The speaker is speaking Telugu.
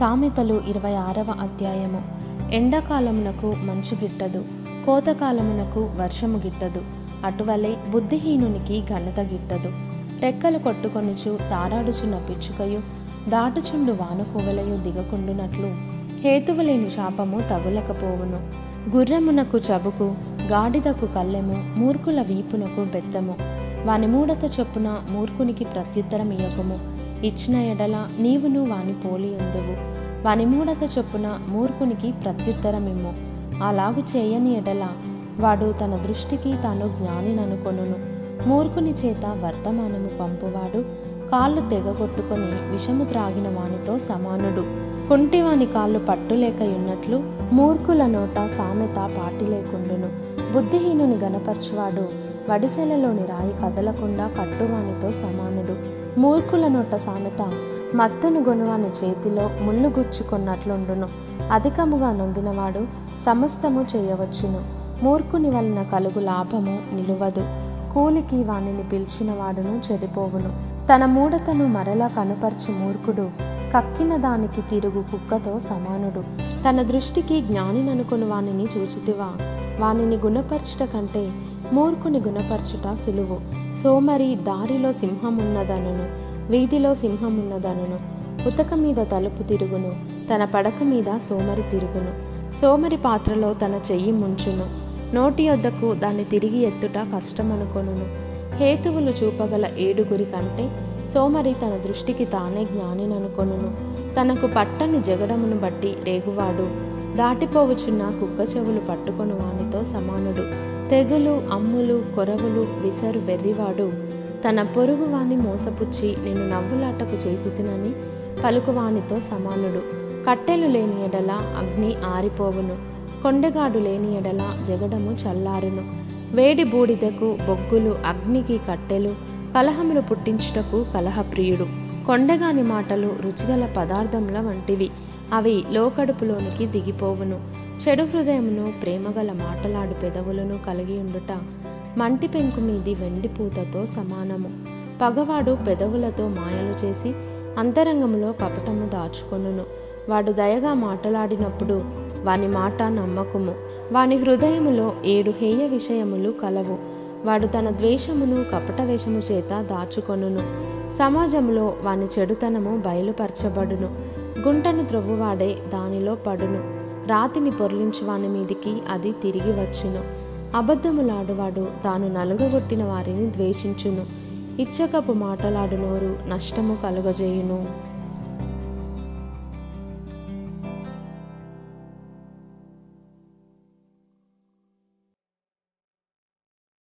సామెతలు ఇరవై ఆరవ అధ్యాయము. ఎండాకాలమునకు మంచు గిట్టదు కోతకాలమునకు వర్షము గిట్టదు అటువలే బుద్ధిహీనునికి ఘనత గిట్టదు. రెక్కలు కొట్టుకొనుచు తారాడుచున్న పిచ్చుకయు దాటుచుండు వానకువలయు దిగకుండునట్లు. హేతువులేని శాపము తగులకపోవును. గుర్రమునకు చబుకు గాడిదకు కళ్ళెము మూర్ఖుల వీపునకు బెత్తము. వాని మూడత చొప్పున మూర్ఖునికి ప్రత్యుత్తరం ఇయ్యకము ఇచ్చిన ఎడల నీవును వాని పోలి ఉందువు. వాని మూడత చొప్పున మూర్ఖునికి ప్రత్యుత్తరమిమ్ము. అలాగు చేయని ఎడల వాడు తన దృష్టికి తాను జ్ఞానిననుకొనును. మూర్ఖుని చేత వర్తమానము పంపువాడు కాళ్ళు తెగగొట్టుకొని విషము త్రాగిన వానితో సమానుడు. కుంటివాని కాళ్ళు పట్టులేకయున్నట్లు మూర్ఖుల నోట సామెత పాటి లేకుండును. బుద్ధిహీనుని గనపరచువాడు వడిసెలలోని రాయి కదలకుండా కట్టువానితో సమానుడు. మూర్ఖుల నోట సామెత మత్తును గొనువాని చేతిలో ముళ్ళు గుచ్చుకున్నట్లుండును. అధికముగా నొందినవాడు సమస్తము చేయవచ్చును. మూర్ఖుని వలన కలుగు లాభము నిలువదు. కూలికి వానిని పిలిచిన వాడును చెడిపోవును. తన మూడతను మరలా కనుపరచు మూర్ఖుడు కక్కిన దానికి తిరుగు కుక్కతో సమానుడు. తన దృష్టికి జ్ఞానిననుకుని వానిని చూచితివా? వానిని గుణపరచుట కంటే మూర్ఖుని గుణపరచుట సులువు. సోమరి దారిలో సింహమున్నదనును వీధిలో సింహమున్నదనును ఉతక మీద తలుపు తిరుగును తన పడక మీద సోమరి తిరుగును. సోమరి పాత్రలో తన చెయ్యి ముంచును. నోటి వద్దకు దాన్ని తిరిగి ఎత్తుట కష్టమనుకొనును. హేతువులు చూపగల ఏడుగురి కంటే సోమరి తన దృష్టికి తానే జ్ఞానిననుకొనును. తనకు పట్టని జగడమును బట్టి రేగువాడు. దాటిపోవచున్న కుక్క చెవులు పట్టుకొను వానితో సమానుడు. తెగులు అమ్ములు కొరవులు విసరు వెర్రివాడు. తన పొరుగు వాని మోసపుచ్చి నేను నవ్వులాటకు చేసి తినని పలుకువానితో సమానుడు. కట్టెలు లేని ఎడల అగ్ని ఆరిపోవును. కొండగాడు లేని ఎడల జగడము చల్లారును. వేడి బూడిదకు బొగ్గులు అగ్నికి కట్టెలు కలహములు పుట్టించుటకు కలహప్రియుడు. కొండగాని మాటలు రుచిగల పదార్థముల వంటివి. అవి లోకడుపులోనికి దిగిపోవును. చెడు హృదయమును ప్రేమగల మాటలాడు పెదవులను కలిగి ఉండుట మంటి పెంకు మీది వెండి పూతతో సమానము. పగవాడు పెదవులతో మాయలు చేసి అంతరంగంలో కపటము దాచుకొనును. వాడు దయగా మాటలాడినప్పుడు వాని మాట నమ్మకము. వాని హృదయములో ఏడు హేయ విషయములు కలవు. వాడు తన ద్వేషమును కపట వేషము చేత దాచుకొనును. సమాజంలో వాని చెడుతనము బయలుపరచబడును. గుంటను త్రొవ్వువాడే దానిలో పడును. రాతిని పొరలించువాని మీదికి అది తిరిగి వచ్చును. అబద్ధములాడువాడు తాను నలుగగొట్టిన వారిని ద్వేషించును. ఇచ్చకపు మాటలాడు నోరు నష్టము కలుగజేయును.